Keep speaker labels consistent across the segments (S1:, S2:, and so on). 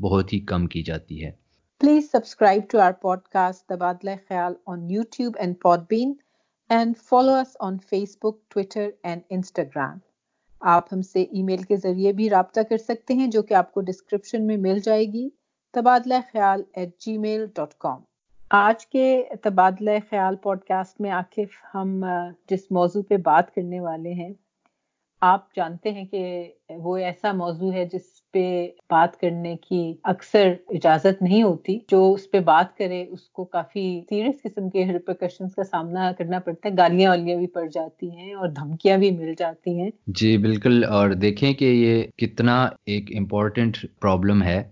S1: بہت ہی کم کی جاتی ہے۔
S2: Please subscribe to our podcast تبادلہ خیال on YouTube and Podbean and follow us on Facebook Twitter and Instagram آپ ہم سے ای میل کے ذریعے بھی رابطہ کر سکتے ہیں، جو کہ آپ کو ڈسکرپشن میں مل جائے گی۔ تبادلہ خیال at G mile dot com آج کے تبادلہ خیال پوڈ کاسٹ میں آخف ہم جس موضوع پہ بات کرنے والے ہیں، آپ جانتے ہیں کہ وہ ایسا موضوع ہے جس پہ بات کرنے کی اکثر اجازت نہیں ہوتی۔ جو اس پہ بات کرے، اس کو کافی سیریس قسم کے ریپرکشن کا سامنا کرنا پڑتا ہے۔ گالیاں والیاں بھی پڑ جاتی ہیں اور دھمکیاں بھی مل جاتی ہیں۔
S1: جی بالکل۔ اور دیکھیں کہ یہ کتنا ایک امپورٹنٹ پرابلم ہے۔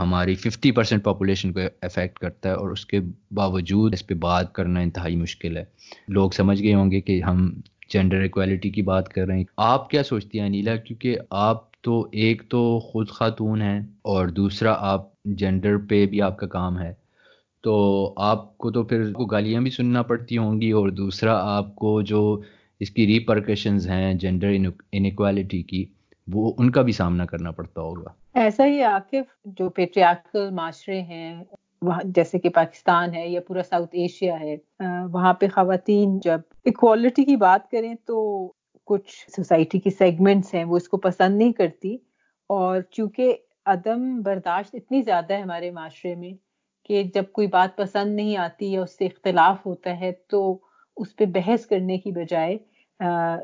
S1: ہماری ففٹی پرسینٹ پاپولیشن کو افیکٹ کرتا ہے اور اس کے باوجود اس پہ بات کرنا انتہائی مشکل ہے۔ لوگ سمجھ گئے ہوں گے کہ ہم جینڈر ایکویلٹی کی بات کر رہے ہیں۔ آپ کیا سوچتی ہیں انیلا؟ کیونکہ آپ تو ایک تو خود خاتون ہیں اور دوسرا آپ جینڈر پہ بھی آپ کا کام ہے۔ تو آپ کو تو پھر کو گالیاں بھی سننا پڑتی ہوں گی اور دوسرا آپ کو جو اس کی ریپرکشنز ہیں جینڈر انیکوالٹی کی، وہ ان کا بھی سامنا کرنا پڑتا ہوگا۔
S2: ایسا ہی عاقف جو پیٹریاکل معاشرے ہیں جیسے کہ پاکستان ہے یا پورا ساؤتھ ایشیا ہے وہاں پہ خواتین جب اکوالٹی کی بات کریں تو کچھ سوسائٹی کی سیگمنٹس ہیں، وہ اس کو پسند نہیں کرتی۔ اور چونکہ عدم برداشت اتنی زیادہ ہے ہمارے معاشرے میں کہ جب کوئی بات پسند نہیں آتی یا اس سے اختلاف ہوتا ہے تو اس پہ بحث کرنے کی بجائے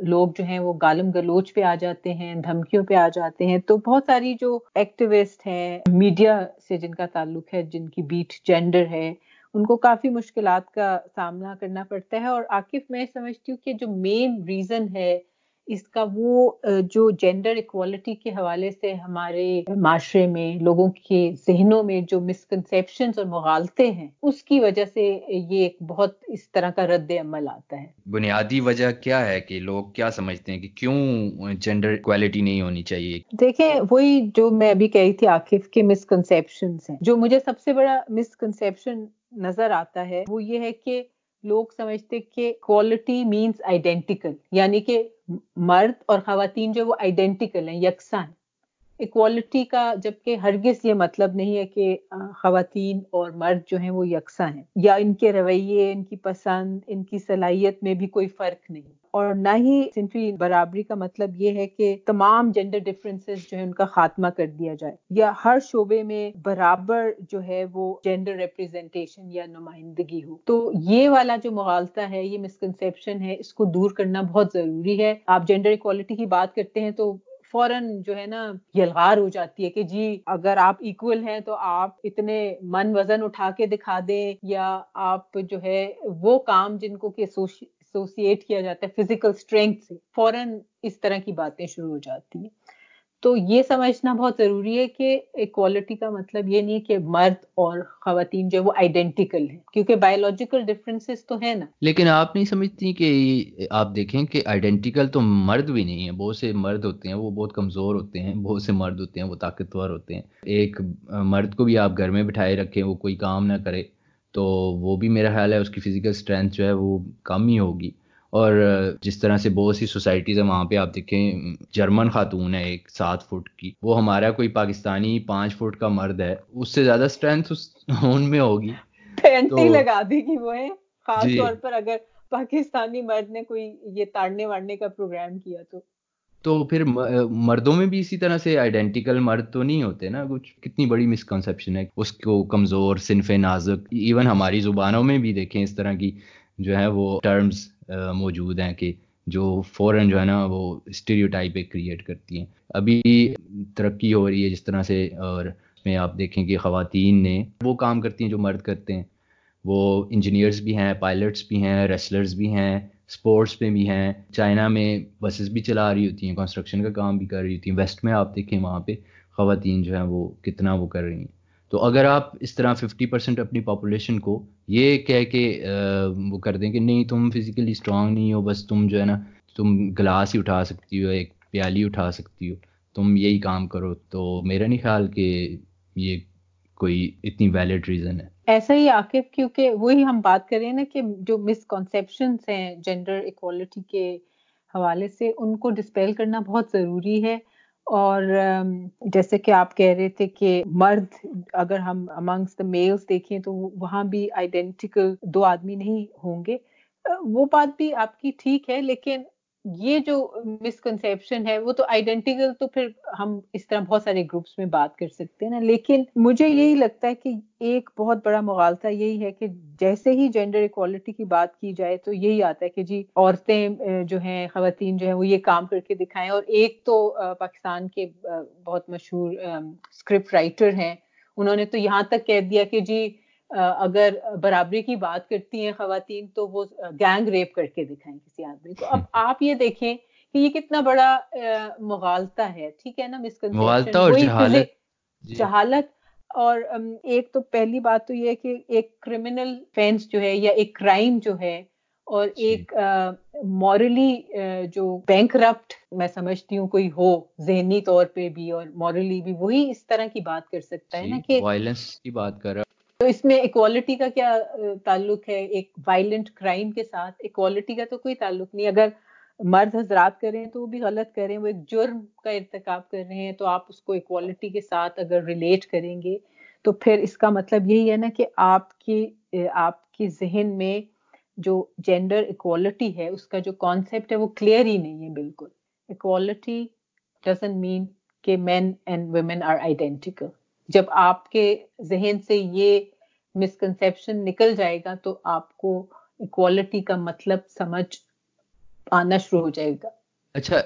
S2: لوگ جو ہیں وہ گالم گلوچ پہ آ جاتے ہیں، دھمکیوں پہ آ جاتے ہیں۔ تو بہت ساری جو ایکٹیوسٹ ہیں میڈیا سے جن کا تعلق ہے، جن کی بیٹ جینڈر ہے، ان کو کافی مشکلات کا سامنا کرنا پڑتا ہے۔ اور عاقف میں سمجھتی ہوں کہ جو مین ریزن ہے اس کا وہ جو جینڈر اکوالٹی کے حوالے سے ہمارے معاشرے میں لوگوں کے ذہنوں میں جو مسکنسیپشن اور مغالطے ہیں اس کی وجہ سے یہ ایک بہت اس طرح کا رد عمل آتا ہے۔
S1: بنیادی وجہ کیا ہے کہ لوگ کیا سمجھتے ہیں کہ کیوں جینڈر اکوالٹی نہیں ہونی چاہیے؟
S2: دیکھیں وہی جو میں ابھی کہی تھی عاقف کے مسکنسیپشن ہیں۔ جو مجھے سب سے بڑا مسکنسیپشن نظر آتا ہے وہ یہ ہے کہ لوگ سمجھتے کہ کوالٹی مینس آئیڈینٹیکل یعنی کہ مرد اور خواتین جو وہ آئیڈینٹیکل ہیں، یکساں اکوالٹی کا جبکہ ہرگز یہ مطلب نہیں ہے کہ خواتین اور مرد جو ہیں وہ یکساں ہیں۔ یا ان کے رویے، ان کی پسند، ان کی صلاحیت میں بھی کوئی فرق نہیں۔ اور نہ ہی صنفی برابری کا مطلب یہ ہے کہ تمام جینڈر ڈفرینسز جو ہے ان کا خاتمہ کر دیا جائے یا ہر شعبے میں برابر جو ہے وہ جینڈر ریپرزینٹیشن یا نمائندگی ہو۔ تو یہ والا جو مغالطہ ہے، یہ مسکنسیپشن ہے، اس کو دور کرنا بہت ضروری ہے۔ آپ جینڈر اکوالٹی کی بات کرتے ہیں تو فوراً جو ہے نا یلغار ہو جاتی ہے کہ جی اگر آپ ایکول ہیں تو آپ اتنے من وزن اٹھا کے دکھا دیں یا آپ جو ہے وہ کام جن کو کہ ایسوسیٹ کیا جاتا ہے فزیکل اسٹرینتھ سے، فوراً اس طرح کی باتیں شروع ہو جاتی ہیں۔ تو یہ سمجھنا بہت ضروری ہے کہ ایکوالٹی کا مطلب یہ نہیں کہ مرد اور خواتین جو وہ آئیڈینٹیکل ہیں، کیونکہ بایولوجیکل ڈفرینسز تو ہے نا۔
S1: لیکن آپ نہیں سمجھتی کہ آپ دیکھیں کہ آئیڈینٹیکل تو مرد بھی نہیں ہے بہت سے مرد ہوتے ہیں، وہ بہت کمزور ہوتے ہیں، بہت سے مرد ہوتے ہیں، وہ طاقتور ہوتے ہیں۔ ایک مرد کو بھی آپ گھر میں بٹھائے رکھیں، وہ کوئی کام نہ کرے۔ تو وہ بھی میرا خیال ہے اس کی فزیکل اسٹرینتھ جو ہے وہ کم ہی ہوگی۔ اور جس طرح سے بہت سی سوسائٹیز ہیں وہاں پہ آپ دیکھیں جرمن خاتون ہے ایک سات فٹ کی۔ وہ ہمارا کوئی پاکستانی پانچ فٹ کا مرد ہے اس سے زیادہ اسٹرینتھ ان میں ہوگی۔
S2: پینٹی لگا دی گی وہ خاص جی۔ طور پر اگر پاکستانی مرد نے کوئی یہ تاڑنے واڑنے کا پروگرام کیا تو۔
S1: تو پھر مردوں میں بھی اسی طرح سے آئیڈینٹیکل مرد تو نہیں ہوتے نا کچھ؟ کتنی بڑی مسکنسیپشن ہے اس کو کمزور، صنف نازک ایون ہماری زبانوں میں بھی دیکھیں اس طرح کی جو ہے وہ ٹرمز موجود ہیں کہ جو فوراً جو ہے نا وہ اسٹیریوٹائپ ایک کریٹ کرتی ہیں۔ ابھی ترقی ہو رہی ہے جس طرح سے اور میں آپ دیکھیں کہ خواتین نے وہ کام کرتی ہیں جو مرد کرتے ہیں۔ وہ انجینئرس بھی ہیں پائلٹس بھی ہیں ریسلرز بھی ہیں۔ اسپورٹس میں بھی ہیں۔ چائنا میں بسز بھی چلا رہی ہوتی ہیں کنسٹرکشن کا کام بھی کر رہی ہوتی ہیں۔ ویسٹ میں آپ دیکھیں، وہاں پہ خواتین جو ہیں وہ کتنا وہ کر رہی ہیں۔ تو اگر آپ اس طرح ففٹی پرسینٹ اپنی پاپولیشن کو یہ کہہ کے وہ کر دیں کہ نہیں، تم فزیکلی اسٹرانگ نہیں ہو، بس تم جو ہے نا، تم گلاس ہی اٹھا سکتی ہو، ایک پیالی اٹھا سکتی ہو، تم یہی کام کرو۔ تو میرا نہیں خیال کہ یہ کوئی اتنی ویلڈ ریزن ہے۔
S2: ایسا ہی عاقب، کیونکہ وہی ہم بات کر رہے ہیں نا کہ جو مسکنسیپشنس ہیں جینڈر اکوالٹی کے حوالے سے، ان کو ڈسپیل کرنا بہت ضروری ہے۔ اور جیسے کہ آپ کہہ رہے تھے کہ مرد، اگر ہم امنگس دا میلس دیکھیں تو وہاں بھی آئیڈینٹیکل دو آدمی نہیں ہوں گے۔ وہ بات بھی آپ کی ٹھیک ہے، لیکن یہ جو مسکنسپشن ہے وہ تو آئیڈینٹیکل تو پھر ہم اس طرح بہت سارے گروپس میں بات کر سکتے ہیں نا، لیکن مجھے یہی لگتا ہے کہ ایک بہت بڑا مغالطہ یہی ہے کہ جیسے ہی جینڈر اکوالٹی کی بات کی جائے تو یہی آتا ہے کہ جی عورتیں جو ہیں، خواتین جو ہیں، وہ یہ کام کر کے دکھائیں۔ اور ایک تو پاکستان کے بہت مشہور اسکرپٹ رائٹر ہیں۔ انہوں نے تو یہاں تک کہہ دیا کہ جی اگر برابری کی بات کرتی ہیں خواتین تو وہ گینگ ریپ کر کے دکھائیں کسی آدمی کو۔ اب آپ یہ دیکھیں کہ یہ کتنا بڑا مغالتا ہے ٹھیک ہے نا؟ مسکنسپشن جہالت۔ اور ایک تو پہلی بات تو یہ ہے کہ ایک کرمنل فینس جو ہے یا ایک کرائم جو ہے اور جی۔ ایک مورلی جو بینک رپٹ میں سمجھتی ہوں کوئی ہو ذہنی طور پہ بھی اور مورلی بھی وہی اس طرح کی بات کر سکتا ہے نا
S1: جی، کہ وائلنس کی بات کر رہا۔
S2: تو اس میں اکوالٹی کا کیا تعلق ہے؟ ایک وائلنٹ کرائم کے ساتھ اکوالٹی کا تو کوئی تعلق نہیں۔ اگر مرد حضرات کریں تو وہ بھی غلط کریں، وہ ایک جرم کا ارتکاب کر رہے ہیں، تو آپ اس کو اکوالٹی کے ساتھ اگر ریلیٹ کریں گے تو پھر اس کا مطلب یہی ہے نا کہ آپ کی آپ کے ذہن میں جو جینڈر اکوالٹی ہے، اس کا جو کانسیپٹ ہے وہ کلیئر ہی نہیں ہے بالکل۔ اکوالٹی ڈزنٹ مین کہ men and women are identical جب آپ کے ذہن سے یہ مسکنسپشن نکل جائے گا تو آپ کو اکوالٹی کا مطلب سمجھ آنا شروع ہو جائے گا۔
S1: اچھا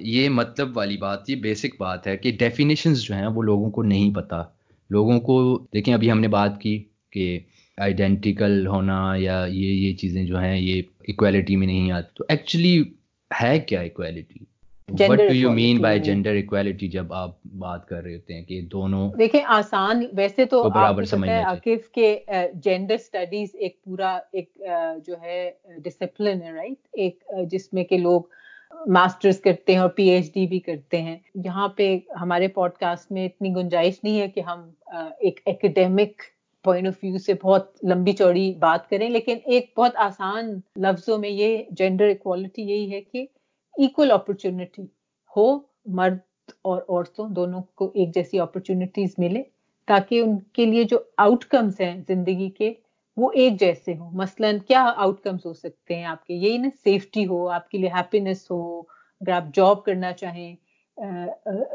S1: یہ مطلب والی بات، یہ بیسک بات ہے کہ ڈیفینیشنز جو ہیں وہ لوگوں کو نہیں پتا۔ لوگوں کو، دیکھیں، ابھی ہم نے بات کی کہ آئیڈینٹیکل ہونا یا یہ یہ چیزیں جو ہیں، یہ اکویلٹی میں نہیں آتی۔ تو ایکچولی ہے کیا equality what do you mean by gender equality جب آپ بات کر رہے ہوتے ہیں کہ دونوں
S2: دیکھیں آسان ویسے تو برابر عاقف کے جینڈر سٹڈیز ایک پورا ایک جو ہے ڈسپلن ہے رائٹ ایک جس میں کہ لوگ ماسٹرز کرتے ہیں اور پی ایچ ڈی بھی کرتے ہیں۔ یہاں پہ ہمارے پوڈ کاسٹ میں اتنی گنجائش نہیں ہے کہ ہم ایک اکیڈیمک پوائنٹ آف ویو سے بہت لمبی چوڑی بات کریں لیکن ایک بہت آسان لفظوں میں یہ جینڈر اکوالٹی یہی ہے کہ ایکول اپرچونٹی ہو، مرد اور عورتوں دونوں کو ایک جیسی اپرچونٹیز ملے، تاکہ ان کے لیے جو آؤٹ کمس ہیں زندگی کے وہ ایک جیسے ہوں۔ مثلا کیا آؤٹ کمس ہو سکتے ہیں آپ کے؟ یہی نا سیفٹی ہو، آپ کے لیے ہیپینس ہو، اگر آپ جاب کرنا چاہیں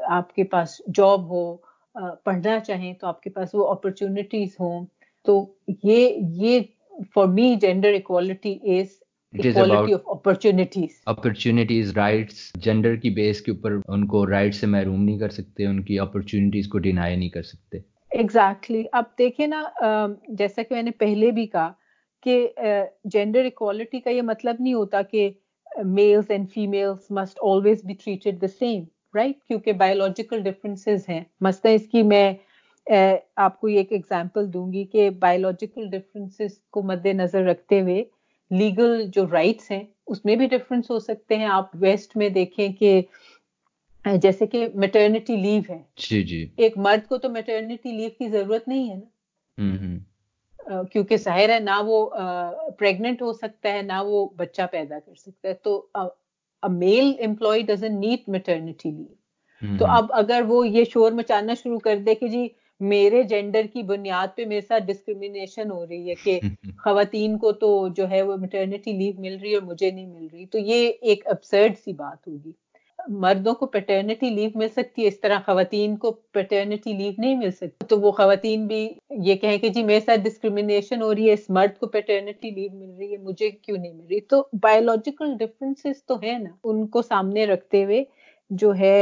S2: آپ کے پاس جاب ہو پڑھنا چاہیں تو آپ کے پاس وہ اپرچونٹیز ہوں۔ تو یہ یہ for me gender equality is
S1: opportunities rights gender کی بیس کے اوپر ان کو رائٹ سے محروم نہیں کر سکتے ان کی اپرچونیٹیز کو ڈینائی نہیں کر سکتے
S2: ایگزیکٹلی اب دیکھیں نا جیسا کہ میں نے پہلے بھی کہا کہ جینڈر اکوالٹی کا یہ مطلب نہیں ہوتا کہ males and females must always be treated the same right کیونکہ بایولوجیکل ڈفرینسز ہیں مثلا اس کی میں آپ کو ایک ایگزامپل دوں گی کہ بایولوجیکل ڈفرینسز کو مد نظر رکھتے ہوئے لیگل جو رائٹس ہیں اس میں بھی ڈفرینس ہو سکتے ہیں۔ آپ ویسٹ میں دیکھیں کہ جیسے کہ میٹرنیٹی لیو ہے۔
S1: جی جی۔
S2: ایک مرد کو تو میٹرنیٹی لیو کی ضرورت نہیں ہے نا۔ کیونکہ ظاہر ہے نہ وہ پریگنٹ ہو سکتا ہے نہ وہ بچہ پیدا کر سکتا ہے۔ تو male employee doesn't need maternity leave تو اب اگر وہ یہ شور مچانا شروع کر دے کہ جی میرے جینڈر کی بنیاد پہ میرے ساتھ ڈسکریمنیشن ہو رہی ہے کہ خواتین کو تو جو ہے وہ میٹرنیٹی لیو مل رہی ہے اور مجھے نہیں مل رہی۔ تو یہ ایک ابسرڈ سی بات ہوگی۔ مردوں کو پیٹرنیٹی لیو مل سکتی ہے اس طرح خواتین کو پیٹرنیٹی لیو نہیں مل سکتی۔ تو وہ خواتین بھی یہ کہیں کہ جی میرے ساتھ ڈسکریمنیشن ہو رہی ہے اس مرد کو پیٹرنیٹی لیو مل رہی ہے مجھے کیوں نہیں مل رہی؟ تو بایولوجیکل ڈفرینسز تو ہے نا ان کو سامنے رکھتے ہوئے جو ہے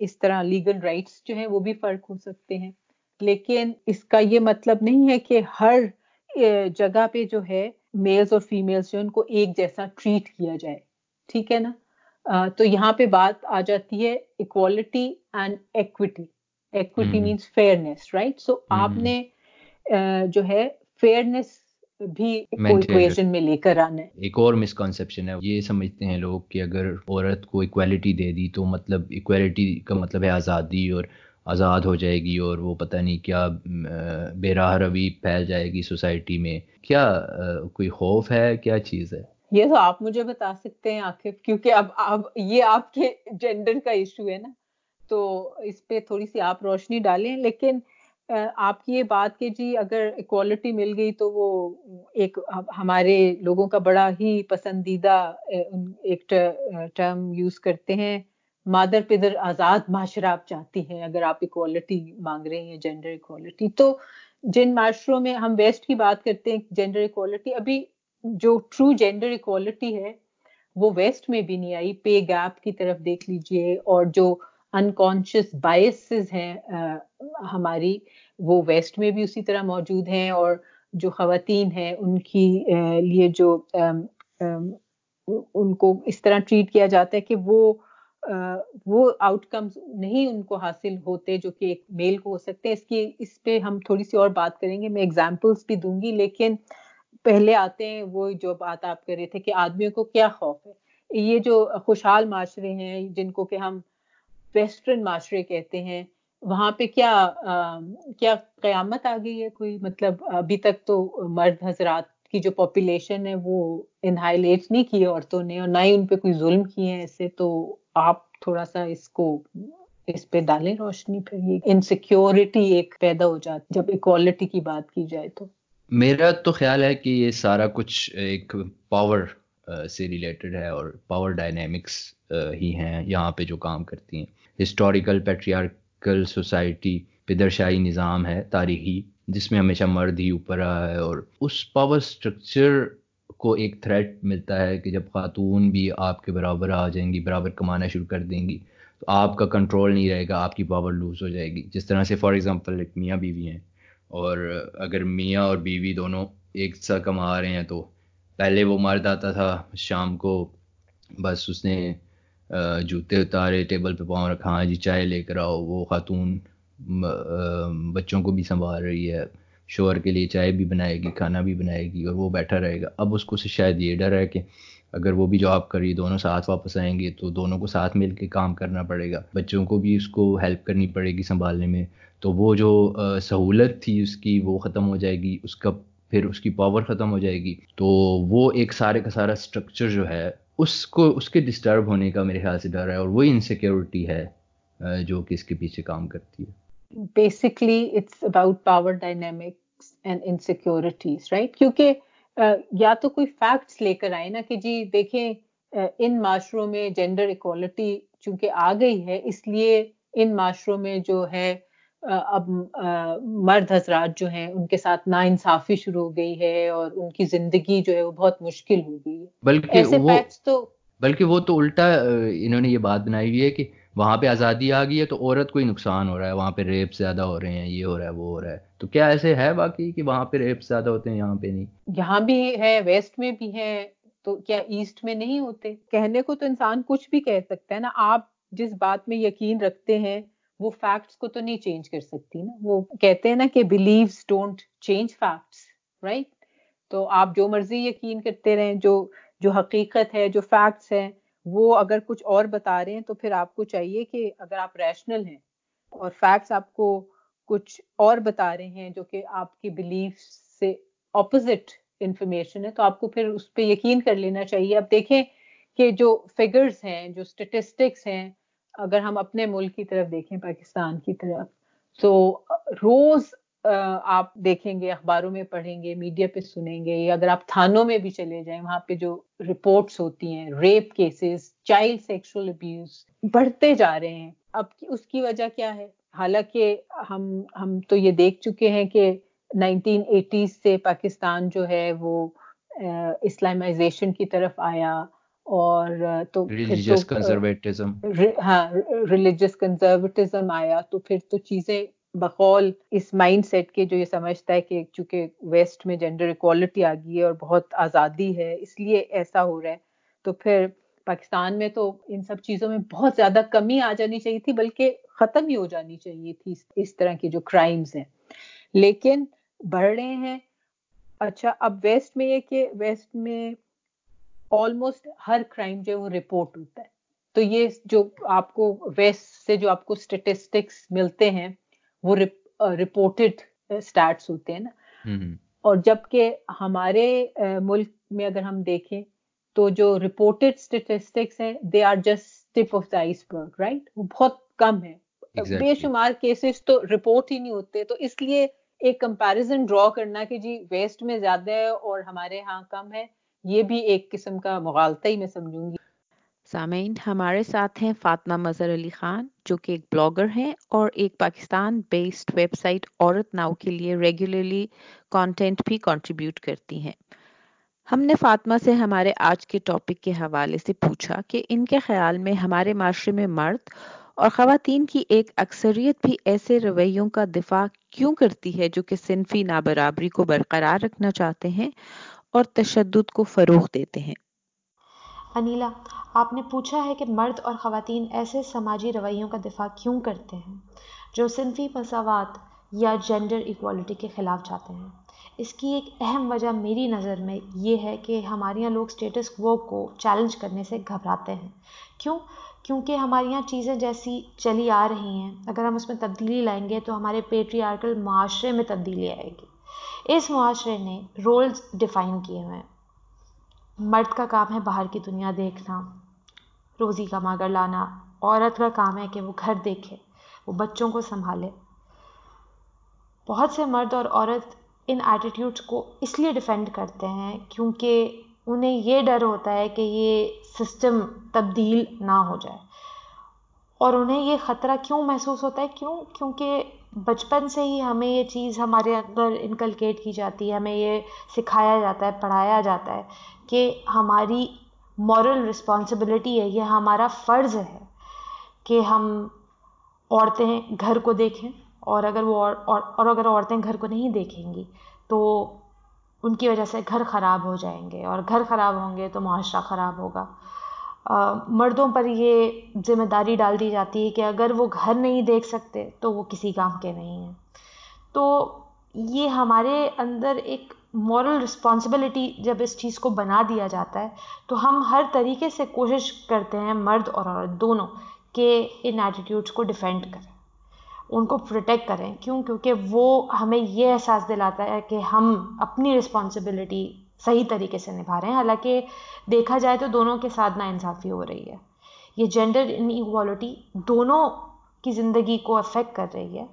S2: اس طرح لیگل رائٹس جو ہیں وہ بھی فرق ہو سکتے ہیں۔ لیکن اس کا یہ مطلب نہیں ہے کہ ہر جگہ پہ جو ہے میلز اور فیمیلز جو ان کو ایک جیسا ٹریٹ کیا جائے ٹھیک ہے نا؟ تو یہاں پہ بات آ جاتی ہے equality and equity equity means fairness right so آپ نے جو ہے فیئرنیس بھی میں لے کر آنا ہے۔
S1: ایک اور مسکنسپشن ہے یہ سمجھتے ہیں لوگ کہ اگر عورت کو اکویلٹی دے دی تو مطلب اکویلٹی کا مطلب ہے آزادی اور آزاد ہو جائے گی اور وہ پتہ نہیں کیا بے راہ روی پھیل جائے گی سوسائٹی میں۔ کیا کوئی خوف ہے؟ کیا چیز ہے؟
S2: یہ تو آپ مجھے بتا سکتے ہیں آخر، کیونکہ اب اب یہ آپ کے جینڈر کا ایشو ہے نا۔ تو اس پہ تھوڑی سی آپ روشنی ڈالیں، لیکن آپ کی یہ بات کہ جی اگر اکوالٹی مل گئی تو وہ ایک ہمارے لوگوں کا بڑا ہی پسندیدہ ایک ٹرم یوز کرتے ہیں۔ مادر پدر آزاد معاشرہ آپ چاہتی ہیں، اگر آپ اکوالٹی مانگ رہے ہیں جینڈر اکوالٹی تو جن معاشروں میں ہم ویسٹ کی بات کرتے ہیں جینڈر اکوالٹی ابھی جو ٹرو جینڈر اکوالٹی ہے، وہ ویسٹ میں بھی نہیں آئی۔ پے گیپ کی طرف دیکھ لیجیے اور جو انکانشیس بائسز ہیں ہماری، وہ ویسٹ میں بھی اسی طرح موجود ہیں اور جو خواتین ہیں، ان کی لیے جو ان کو اس طرح ٹریٹ کیا جاتا ہے کہ وہ وہ آؤٹ کمز نہیں ان کو حاصل ہوتے جو کہ ایک میل کو ہو سکتے ہیں۔ اس کی، اس پہ ہم تھوڑی سی اور بات کریں گے۔ میں ایگزامپلس بھی دوں گی، لیکن پہلے آتے ہیں وہ جو بات آپ کر رہے تھے کہ آدمیوں کو کیا خوف ہے۔ یہ جو خوشحال معاشرے ہیں، جن کو کہ ہم ویسٹرن معاشرے کہتے ہیں، وہاں پہ کیا کیا قیامت آ گئی ہے؟ کوئی مطلب ابھی تک تو مرد حضرات کی جو پاپولیشن ہے وہ انہائلیٹ نہیں کی عورتوں نے اور نہ ہی ان پہ کوئی ظلم کیے ہیں ایسے، تو آپ تھوڑا سا اس کو اس پہ ڈالیں روشنی پھر یہ انسیکیورٹی ایک پیدا ہو جاتی جب اکوالٹی کی بات کی جائے تو۔
S1: میرا تو خیال ہے کہ یہ سارا کچھ ایک پاور سے ریلیٹڈ ہے اور پاور ڈائنامکس ہی ہیں یہاں پہ جو کام کرتی ہیں۔ ہسٹوریکل پیٹریارکل سوسائٹی پدرشاہی نظام ہے، تاریخی، جس میں ہمیشہ مرد ہی اوپر رہا ہے اور اس پاور سٹرکچر کو ایک تھریٹ ملتا ہے کہ جب خاتون بھی آپ کے برابر آ جائیں گی، برابر کمانا شروع کر دیں گی، تو آپ کا کنٹرول نہیں رہے گا، آپ کی پاور لوز ہو جائے گی۔ جس طرح سے فار ایگزامپل ایک میاں بیوی ہیں اور اگر میاں اور بیوی دونوں ایک سا کما رہے ہیں تو پہلے وہ مرد آتا تھا، شام کو بس اس نے جوتے اتارے، ٹیبل پہ پاؤں رکھا ہاں جی چائے لے کر آؤ، وہ خاتون بچوں کو بھی سنبھال رہی ہے۔ شوہر کے لیے چائے بھی بنائے گی، کھانا بھی بنائے گی اور وہ بیٹھا رہے گا۔ اب اس کو سے شاید یہ ڈر ہے کہ اگر وہ بھی جاب کری دونوں ساتھ واپس آئیں گے تو دونوں کو ساتھ مل کے کام کرنا پڑے گا۔ بچوں کو بھی اس کو ہیلپ کرنی پڑے گی سنبھالنے میں۔ تو وہ جو سہولت تھی اس کی، وہ ختم ہو جائے گی۔ اس کا پھر اس کی پاور ختم ہو جائے گی۔ تو وہ ایک سارے کا سارا اسٹرکچر جو ہے، اس کو، اس کے ڈسٹرب ہونے کا میرے خیال سے ڈر ہے اور وہی انسیکیورٹی ہے جو کہ اس کے پیچھے کام کرتی ہے۔
S2: Basically it's about power dynamics and insecurities right کیونکہ یا تو کوئی فیکٹس لے کر آئے نا کہ جی دیکھیں ان معاشروں میں جینڈر اکوالٹی چونکہ آ گئی ہے اس لیے ان معاشروں میں جو ہے اب مرد حضرات جو ہیں ان کے ساتھ نا انصافی شروع ہو گئی ہے اور ان کی زندگی جو ہے وہ بہت مشکل ہو گئی ہے
S1: بلکہ ایسے وہ تو بلکہ وہ تو الٹا انہوں نے یہ بات بنائی ہوئی ہے کہ وہاں پہ آزادی آ گئی ہے تو عورت کو ہی نقصان ہو رہا ہے، وہاں پہ ریپ زیادہ ہو رہے ہیں، یہ ہو رہا ہے، وہ ہو رہا ہے۔ تو کیا ایسے ہے باقی کہ وہاں پہ ریپ زیادہ ہوتے ہیں، یہاں پہ نہیں؟
S2: یہاں بھی ہے، ویسٹ میں بھی ہے، تو کیا ایسٹ میں نہیں ہوتے؟ کہنے کو تو انسان کچھ بھی کہہ سکتا ہے نا، آپ جس بات میں یقین رکھتے ہیں، وہ فیکٹس کو تو نہیں چینج کر سکتی نا۔ وہ کہتے ہیں نا کہ beliefs don't change facts right تو آپ جو مرضی یقین کرتے رہیں، جو جو حقیقت ہے، جو فیکٹس ہیں وہ اگر کچھ اور بتا رہے ہیں تو پھر آپ کو چاہیے کہ اگر آپ ریشنل ہیں اور فیکٹس آپ کو کچھ اور بتا رہے ہیں جو کہ آپ کی بلیف سے اپوزٹ انفارمیشن ہے، تو آپ کو پھر اس پہ یقین کر لینا چاہیے۔ اب دیکھیں کہ جو فگرز ہیں، جو اسٹیٹسٹکس ہیں، اگر ہم اپنے ملک کی طرف دیکھیں، پاکستان کی طرف، تو روز آپ دیکھیں گے اخباروں میں پڑھیں گے میڈیا پہ سنیں گے یا اگر آپ تھانوں میں بھی چلے جائیں وہاں پہ جو رپورٹس ہوتی ہیں rape cases child sexual abuse بڑھتے جا رہے ہیں۔ اب اس کی وجہ کیا ہے؟ حالانکہ ہم ہم تو یہ دیکھ چکے ہیں کہ نائنٹین ایٹیز سے پاکستان جو ہے وہ اسلامائزیشن کی طرف آیا اور تو ہاں ریلیجس کنزرویٹزم آیا تو پھر تو چیزیں بقول اس مائنڈ سیٹ کے جو یہ سمجھتا ہے کہ چونکہ ویسٹ میں جینڈر اکوالٹی آ گئی ہے اور بہت آزادی ہے، اس لیے ایسا ہو رہا ہے۔ تو پھر پاکستان میں تو ان سب چیزوں میں بہت زیادہ کمی آ جانی چاہیے تھی، بلکہ ختم ہی ہو جانی چاہیے تھی اس طرح کی جو کرائمز ہیں۔ لیکن بڑھ رہے ہیں۔ اچھا اب ویسٹ میں یہ کہ ویسٹ میں آلموسٹ ہر کرائم جو ہے وہ رپورٹ ہوتا ہے۔ تو یہ جو آپ کو ویسٹ سے جو آپ کو اسٹیٹسٹکس ملتے ہیں وہ رپورٹڈ اسٹارٹس ہوتے ہیں نا۔ اور جبکہ ہمارے ملک میں اگر ہم دیکھیں تو جو رپورٹڈ اسٹیٹسٹکس ہیں they are just tip of the iceberg right وہ بہت کم ہے بے شمار کیسز تو رپورٹ ہی نہیں ہوتے۔ تو اس لیے ایک کمپیرزن ڈرا کرنا کہ جی ویسٹ میں زیادہ ہے اور ہمارے ہاں کم ہے یہ بھی ایک قسم کا مغالطہ ہی میں سمجھوں گی۔
S3: سامعین، ہمارے ساتھ ہیں فاطمہ مظہر علی خان، جو کہ ایک بلاگر ہیں اور ایک Pakistan based website Aurat now کے لیے ریگولرلی کانٹینٹ بھی کنٹریبیوٹ کرتی ہیں۔ ہم نے فاطمہ سے ہمارے آج کے ٹاپک کے حوالے سے پوچھا کہ ان کے خیال میں ہمارے معاشرے میں مرد اور خواتین کی ایک اکثریت بھی ایسے رویوں کا دفاع کیوں کرتی ہے جو کہ صنفی نابرابری کو برقرار رکھنا چاہتے ہیں اور تشدد کو فروغ دیتے ہیں؟
S4: انیلا آپ نے پوچھا ہے کہ مرد اور خواتین ایسے سماجی رویوں کا دفاع کیوں کرتے ہیں جو صنفی مساوات یا جینڈر ایکوالٹی کے خلاف جاتے ہیں؟ اس کی ایک اہم وجہ میری نظر میں یہ ہے کہ ہمارے یہاں لوگ اسٹیٹس وہ کو چیلنج کرنے سے گھبراتے ہیں۔ کیوں؟ کیونکہ ہمارے یہاں چیزیں جیسی چلی آ رہی ہیں۔ اگر ہم اس میں تبدیلی لائیں گے تو ہمارے پیٹری آرکل معاشرے میں تبدیلی آئے گی۔ اس معاشرے نے رولز ڈیفائن کیے ہوئے ہیں۔ مرد کا کام ہے باہر کی دنیا دیکھنا، روزی کما کر لانا، عورت کا کام ہے کہ وہ گھر دیکھے، وہ بچوں کو سنبھالے۔ بہت سے مرد اور عورت ان ایٹیٹیوڈس کو اس لیے ڈیفینڈ کرتے ہیں کیونکہ انہیں یہ ڈر ہوتا ہے کہ یہ سسٹم تبدیل نہ ہو جائے۔ اور انہیں یہ خطرہ کیوں محسوس ہوتا ہے؟ کیوں؟ کیونکہ بچپن سے ہی ہمیں یہ چیز ہمارے اندر انکلکیٹ کی جاتی ہے، ہمیں یہ سکھایا جاتا ہے، پڑھایا جاتا ہے کہ ہماری مورل رسپانسبلٹی ہے، یہ ہمارا فرض ہے کہ ہم عورتیں گھر کو دیکھیں۔ اور اگر وہ اور اگر عورتیں گھر کو نہیں دیکھیں گی، تو ان کی وجہ سے گھر خراب ہو جائیں گے۔ اور گھر خراب ہوں گے تو معاشرہ خراب ہوگا۔ مردوں پر یہ ذمہ داری ڈال دی جاتی ہے کہ اگر وہ گھر نہیں دیکھ سکتے تو وہ کسی کام کے نہیں ہیں۔ تو یہ ہمارے اندر ایک مورل رسپانسبلٹی جب اس چیز کو بنا دیا جاتا ہے، تو ہم ہر طریقے سے کوشش کرتے ہیں مرد اور عورت دونوں کہ ان ایٹیٹیوڈس کو ڈیفینڈ کریں، ان کو پروٹیکٹ کریں۔ کیوں؟ کیونکہ وہ ہمیں یہ احساس دلاتا ہے کہ ہم اپنی رسپانسبلٹی صحیح طریقے سے نبھا رہے ہیں۔ حالانکہ دیکھا جائے تو دونوں کے ساتھ نا انصافی ہو رہی ہے۔ یہ جینڈر ان ایکوالٹی دونوں کی زندگی کو افیکٹ کر رہی ہے۔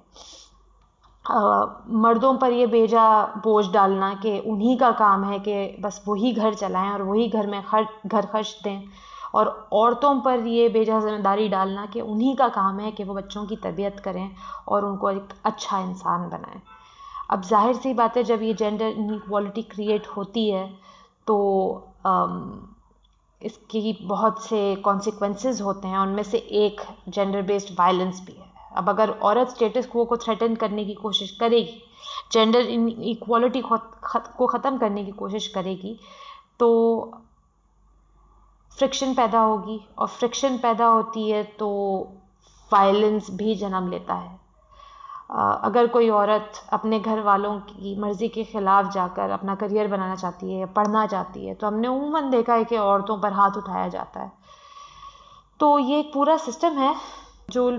S4: مردوں پر یہ بیجا بوجھ ڈالنا کہ انہی کا کام ہے کہ بس وہی گھر چلائیں اور وہی گھر میں گھر خرچ دیں اور عورتوں پر یہ بیجا ذمہ داری ڈالنا کہ انہی کا کام ہے کہ وہ بچوں کی تربیت کریں اور ان کو ایک اچھا انسان بنائیں۔ اب ظاہر سی بات ہے، جب یہ جینڈر انکوالٹی کریٹ ہوتی ہے تو اس کی بہت سے کانسیکوینسز ہوتے ہیں۔ ان میں سے ایک جینڈر بیسڈ وائلنس بھی ہے۔ اب اگر عورت اسٹیٹس کو کو تھریٹن کرنے کی کوشش کرے گی جینڈر انکوالٹی کو ختم کرنے کی کوشش کرے گی، تو فرکشن پیدا ہوگی اور فرکشن پیدا ہوتی ہے تو وائلنس بھی جنم لیتا ہے۔ اگر کوئی عورت اپنے گھر والوں کی مرضی کے خلاف جا کر اپنا کریئر بنانا چاہتی ہے یا پڑھنا چاہتی ہے، تو ہم نے عموماً دیکھا ہے کہ عورتوں پر ہاتھ اٹھایا جاتا ہے۔ تو یہ ایک پورا سسٹم ہے جو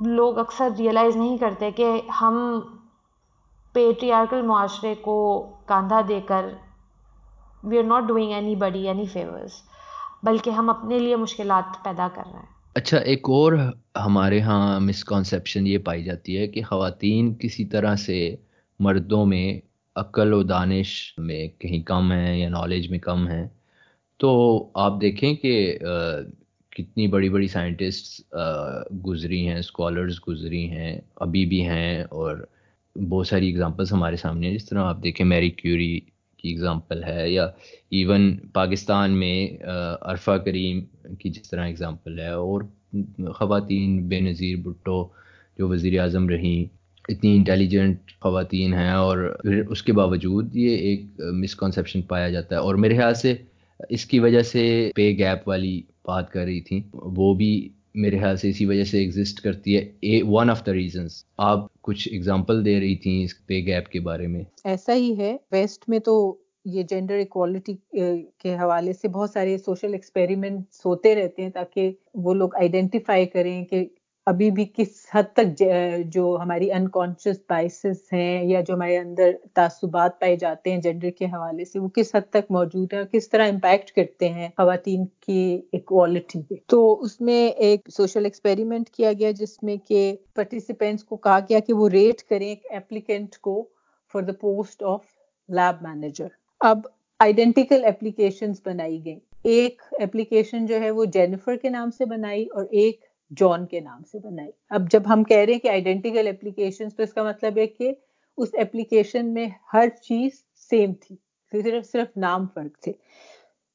S4: لوگ اکثر ریئلائز نہیں کرتے کہ ہم پیٹریارکل معاشرے کو کاندھا دے کر we are not doing anybody any favours بلکہ ہم اپنے لیے مشکلات پیدا کر رہے ہیں۔
S1: اچھا ایک اور ہمارے ہاں مسکانسیپشن یہ پائی جاتی ہے کہ خواتین کسی طرح سے مردوں میں عقل و دانش میں کہیں کم ہیں یا نالج میں کم ہیں۔ تو آپ دیکھیں کہ کتنی بڑی بڑی سائنٹسٹ گزری ہیں اسکالرز گزری ہیں، ابھی بھی ہیں اور بہت ساری اگزامپلس ہمارے سامنے ہیں۔ جس طرح آپ دیکھیں میری کیوری کی اگزامپل ہے یا ایون پاکستان میں عرفہ کریم کی جس طرح اگزامپل ہے اور خواتین، بے نظیر، بھٹو جو وزیر اعظم رہیں، اتنی انٹیلیجنٹ خواتین ہیں اور اس کے باوجود یہ ایک مسکنسیپشن پایا جاتا ہے۔ اور میرے خیال سے اس کی وجہ سے پے گیپ والی بات کر رہی تھیں، وہ بھی میرے خیال سے اسی وجہ سے ایگزسٹ کرتی ہے. ون آف دا ریزنس آپ کچھ اگزامپل دے رہی تھیں اس پے گیپ کے بارے میں؟
S2: ایسا ہی ہے. ویسٹ میں تو یہ جینڈر اکوالٹی کے حوالے سے بہت سارے سوشل ایکسپیریمنٹس ہوتے رہتے ہیں تاکہ وہ لوگ آئیڈینٹیفائی کریں کہ ابھی بھی کس حد تک جو ہماری انکانشیس بائسز ہیں یا جو ہمارے اندر تعصبات پائے جاتے ہیں جینڈر کے حوالے سے، وہ کس حد تک موجود ہیں کس طرح امپیکٹ کرتے ہیں خواتین کی اکوالٹی پہ؟ تو اس میں ایک سوشل ایکسپیریمنٹ کیا گیا جس میں کہ پارٹیسپینٹس کو کہا گیا کہ وہ ریٹ کریں ایک اپلیکینٹ کو for the post of lab manager اب آئیڈینٹیکل اپلیکیشنز بنائی گئی ایک اپلیکیشن جو ہے وہ جینیفر کے نام سے بنائی اور ایک جان کے نام سے بنائی۔ اب جب ہم کہہ رہے ہیں کہ آئیڈینٹیکل اپلیکیشن تو اس کا مطلب ہے کہ اس اپلیکیشن میں ہر چیز سیم تھی، صرف صرف نام فرق تھے۔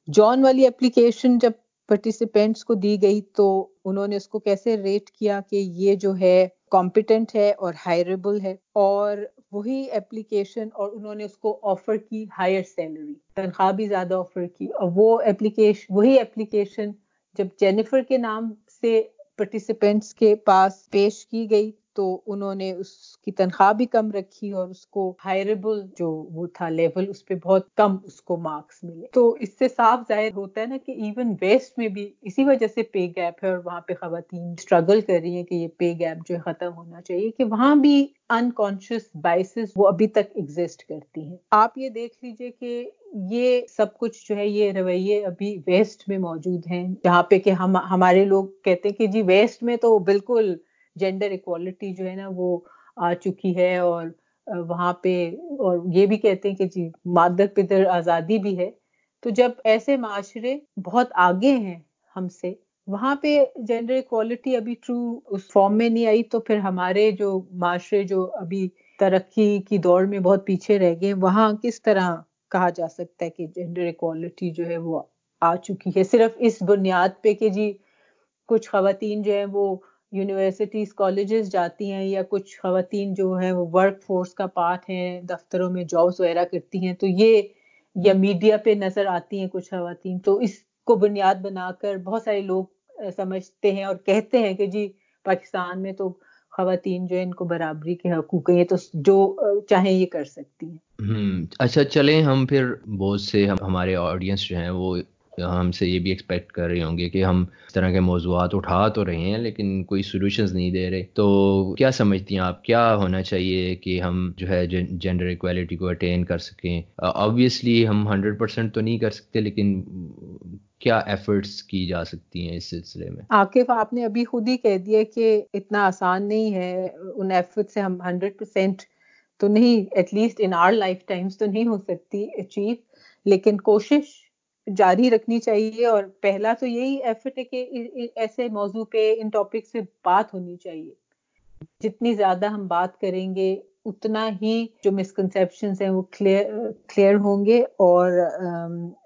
S2: جان والی اپلیکیشن جب پارٹیسپینٹس کو دی گئی تو انہوں نے اس کو کیسے ریٹ کیا کہ یہ جو ہے کمپیٹنٹ ہے اور ہائربل ہے، اور وہی اپلیکیشن اور انہوں نے اس کو آفر کی ہائر سیلری تنخواہ بھی زیادہ آفر کی۔ اور وہ اپلیکیشن وہی اپلیکیشن جب جینیفر کے نام سے پارٹیسپینٹس کے پاس پیش کی گئی۔ تو انہوں نے اس کی تنخواہ بھی کم رکھی اور اس کو ہائربل جو وہ تھا لیول اس پہ بہت کم اس کو مارکس ملے۔ تو اس سے صاف ظاہر ہوتا ہے نا کہ ایون ویسٹ میں بھی اسی وجہ سے پے گیپ ہے اور وہاں پہ خواتین اسٹرگل کر رہی ہیں کہ یہ پے گیپ جو ختم ہونا چاہیے کہ وہاں بھی انکانشیس بائسز وہ ابھی تک ایگزسٹ کرتی ہیں۔ آپ یہ دیکھ لیجیے کہ یہ سب کچھ جو ہے یہ رویے ابھی ویسٹ میں موجود ہیں۔ جہاں پہ کہ ہم ہمارے لوگ کہتے ہیں کہ جی ویسٹ میں تو بالکل جینڈر اکوالٹی جو ہے نا وہ آ چکی ہے اور وہاں پہ اور یہ بھی کہتے ہیں کہ جی مادر پدر آزادی بھی ہے۔ تو جب ایسے معاشرے بہت آگے ہیں ہم سے، وہاں پہ جینڈر اکوالٹی ابھی ٹرو اس فارم میں نہیں آئی، تو پھر ہمارے جو معاشرے جو ابھی ترقی کی دور میں بہت پیچھے رہ گئے، وہاں کس طرح کہا جا سکتا ہے کہ جینڈر اکوالٹی جو ہے وہ آ چکی ہے؟ صرف اس بنیاد پہ کہ جی کچھ خواتین جو ہے وہ یونیورسٹیز، کالجز جاتی ہیں یا کچھ خواتین جو ہیں وہ ورک فورس کا پارٹ ہیں، دفتروں میں جابس وغیرہ کرتی ہیں، تو یہ یا میڈیا پہ نظر آتی ہیں کچھ خواتین، تو اس کو بنیاد بنا کر بہت سارے لوگ سمجھتے ہیں اور کہتے ہیں کہ جی پاکستان میں تو خواتین جو ہے ان کو برابری کے حقوق ہیں تو جو چاہیں یہ کر سکتی ہیں۔
S1: اچھا چلیں ہم پھر بہت سے ہمارے آڈینس جو ہیں وہ ہم سے یہ بھی ایکسپیکٹ کر رہے ہوں گے کہ ہم اس طرح کے موضوعات اٹھا تو رہے ہیں لیکن کوئی سولوشنز نہیں دے رہے۔ تو کیا سمجھتی ہیں آپ؟ کیا ہونا چاہیے کہ ہم جو ہے جینڈر ایکویلٹی کو اٹین کر سکیں؟ آبویسلی ہم ہنڈریڈ پرسینٹ تو نہیں کر سکتے لیکن کیا ایفرٹس کی جا سکتی ہیں اس سلسلے میں؟
S2: عاقف آپ نے ابھی خود ہی کہہ دیا کہ اتنا آسان نہیں ہے، ان ایفرٹ سے ہم ہنڈریڈ پرسینٹ تو نہیں at least in our life times تو نہیں ہو سکتی اچیو لیکن کوشش جاری رکھنی چاہیے اور پہلا تو یہی ایفرٹ ہے کہ ایسے موضوع پہ ان ٹاپک سے بات ہونی چاہیے۔ جتنی زیادہ ہم بات کریں گے اتنا ہی جو مسکنسیپشن ہیں وہ کلیئر ہوں گے اور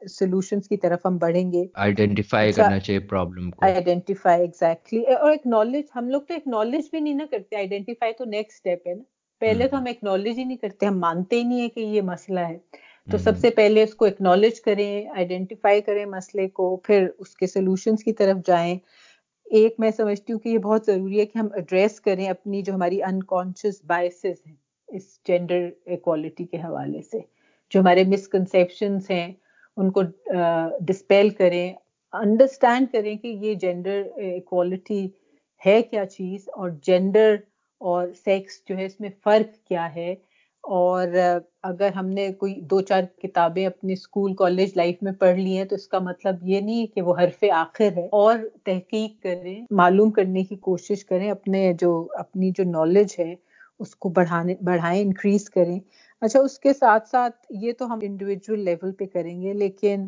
S2: سولوشنس کی طرف ہم بڑھیں گے۔
S1: آئیڈینٹیفائی کرنا چاہیے پرابلم کو۔
S2: آئیڈینٹیفائی ایگزیکٹلی اور ایکنالج ہم لوگ تو ایکنالج بھی نہیں نا کرتے۔ آئیڈینٹیفائی تو نیکسٹ اسٹیپ ہے نا۔ پہلے تو ہم۔ ایکنالج ہی نہیں کرتے ہم مانتے ہی نہیں ہے کہ یہ مسئلہ ہے۔ تو سب سے پہلے اس کو اکنالج کریں آئیڈینٹیفائی کریں مسئلے کو پھر اس کے سولوشنس کی طرف جائیں۔ ایک میں سمجھتی ہوں کہ یہ بہت ضروری ہے کہ ہم ایڈریس کریں اپنی جو ہماری انکانشیس بائسز ہیں اس جینڈر ایکوالٹی کے حوالے سے۔ جو ہمارے مسکنسیپشنس ہیں ان کو ڈسپیل کریں۔ انڈرسٹینڈ کریں کہ یہ جینڈر ایکوالٹی ہے کیا چیز اور جینڈر اور سیکس جو ہے اس میں فرق کیا ہے۔ اور اگر ہم نے کوئی دو چار کتابیں اپنی اسکول، کالج لائف میں پڑھ لی ہیں تو اس کا مطلب یہ نہیں کہ وہ حرف آخر ہے۔ اور تحقیق کریں، معلوم کرنے کی کوشش کریں، اپنے جو، اپنی جو نالج ہے، اس کو بڑھانے، بڑھائیں انکریز کریں۔ اچھا اس کے ساتھ ساتھ یہ تو ہم انڈیویجول لیول پہ کریں گے، لیکن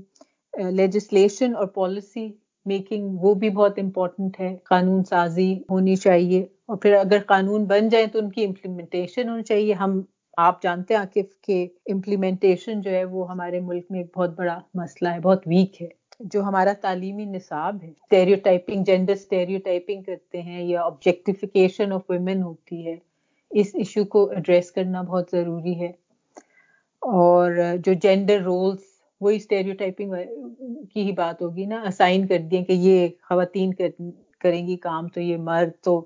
S2: لیجسلیشن اور پالیسی میکنگ وہ بھی بہت امپورٹنٹ ہے۔ قانون سازی ہونی چاہیے۔ اور پھر اگر قانون بن جائیں تو ان کی امپلیمنٹیشن ہونی چاہیے۔ ہم آپ جانتے ہیں عاقف کہ امپلیمنٹیشن جو ہے وہ ہمارے ملک میں ایک بہت بڑا مسئلہ ہے، بہت ویک ہے۔ جو ہمارا تعلیمی نصاب ہے stereotyping gender stereotyping کرتے ہیں یا آبجیکٹیفیکیشن آف ویمن ہوتی ہے، اس ایشو کو ایڈریس کرنا بہت ضروری ہے۔ اور جو جینڈر رولس وہی اسٹیریو ٹائپنگ کی ہی بات ہوگی نا اسائن کر دیا کہ یہ خواتین کریں گی کام تو یہ مرد تو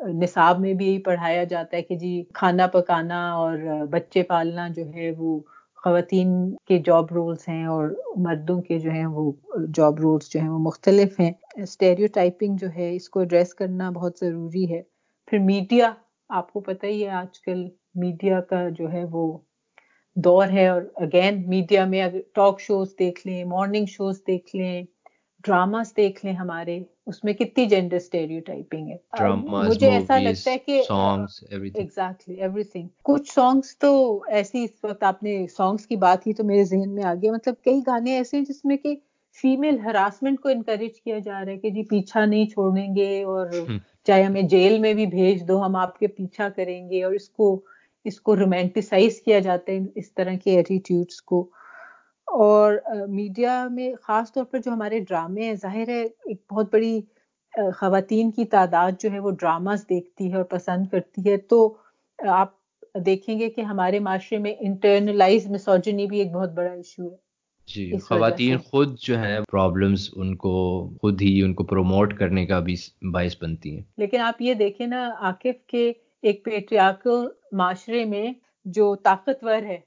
S2: نصاب میں بھی یہی پڑھایا جاتا ہے کہ جی کھانا پکانا اور بچے پالنا جو ہے وہ خواتین کے جاب رولس ہیں اور مردوں کے جو ہیں وہ جاب رولس جو ہیں وہ مختلف ہیں۔ اسٹیریو ٹائپنگ جو ہے اس کو ایڈریس کرنا بہت ضروری ہے۔ پھر میڈیا آپ کو پتہ ہی ہے آج کل میڈیا کا جو ہے وہ دور ہے اور اگین میڈیا میں اگر ٹاک شوز دیکھ لیں مارننگ شوز دیکھ لیں۔ ڈراماز دیکھ لیں ہمارے اس میں کتنی جینڈر اسٹیریو ٹائپنگ ہے مجھے ایسا لگتا ہے کہ ایگزیکٹلی ایوری تھنگ کچھ سانگس تو ایسی اس وقت آپ نے سانگس کی بات کی تو میرے ذہن میں آ گیا۔ مطلب کئی گانے ایسے ہیں جس میں کہ فیمل ہراسمنٹ کو انکریج کیا جا رہا ہے کہ جی پیچھا نہیں چھوڑیں گے اور چاہے ہمیں جیل میں بھی بھیج دو ہم آپ کے پیچھا کریں گے اور اس کو اس کو رومینٹیسائز کیا جاتا ہے اس طرح کے ایٹیٹیوڈس کو۔ اور میڈیا میں خاص طور پر جو ہمارے ڈرامے ہیں ظاہر ہے ایک بہت بڑی خواتین کی تعداد جو ہے وہ ڈراماز دیکھتی ہے اور پسند کرتی ہے۔ تو آپ دیکھیں گے کہ ہمارے معاشرے میں انٹرنلائز مسوجنی بھی ایک بہت بڑا ایشو ہے۔
S1: جی خواتین خود جو ہے پرابلمز ان کو خود ہی ان کو پروموٹ کرنے کا بھی باعث بنتی ہیں۔
S2: لیکن آپ یہ دیکھیں نا عاقف کے ایک پیٹریارکل معاشرے میں جو طاقتور ہے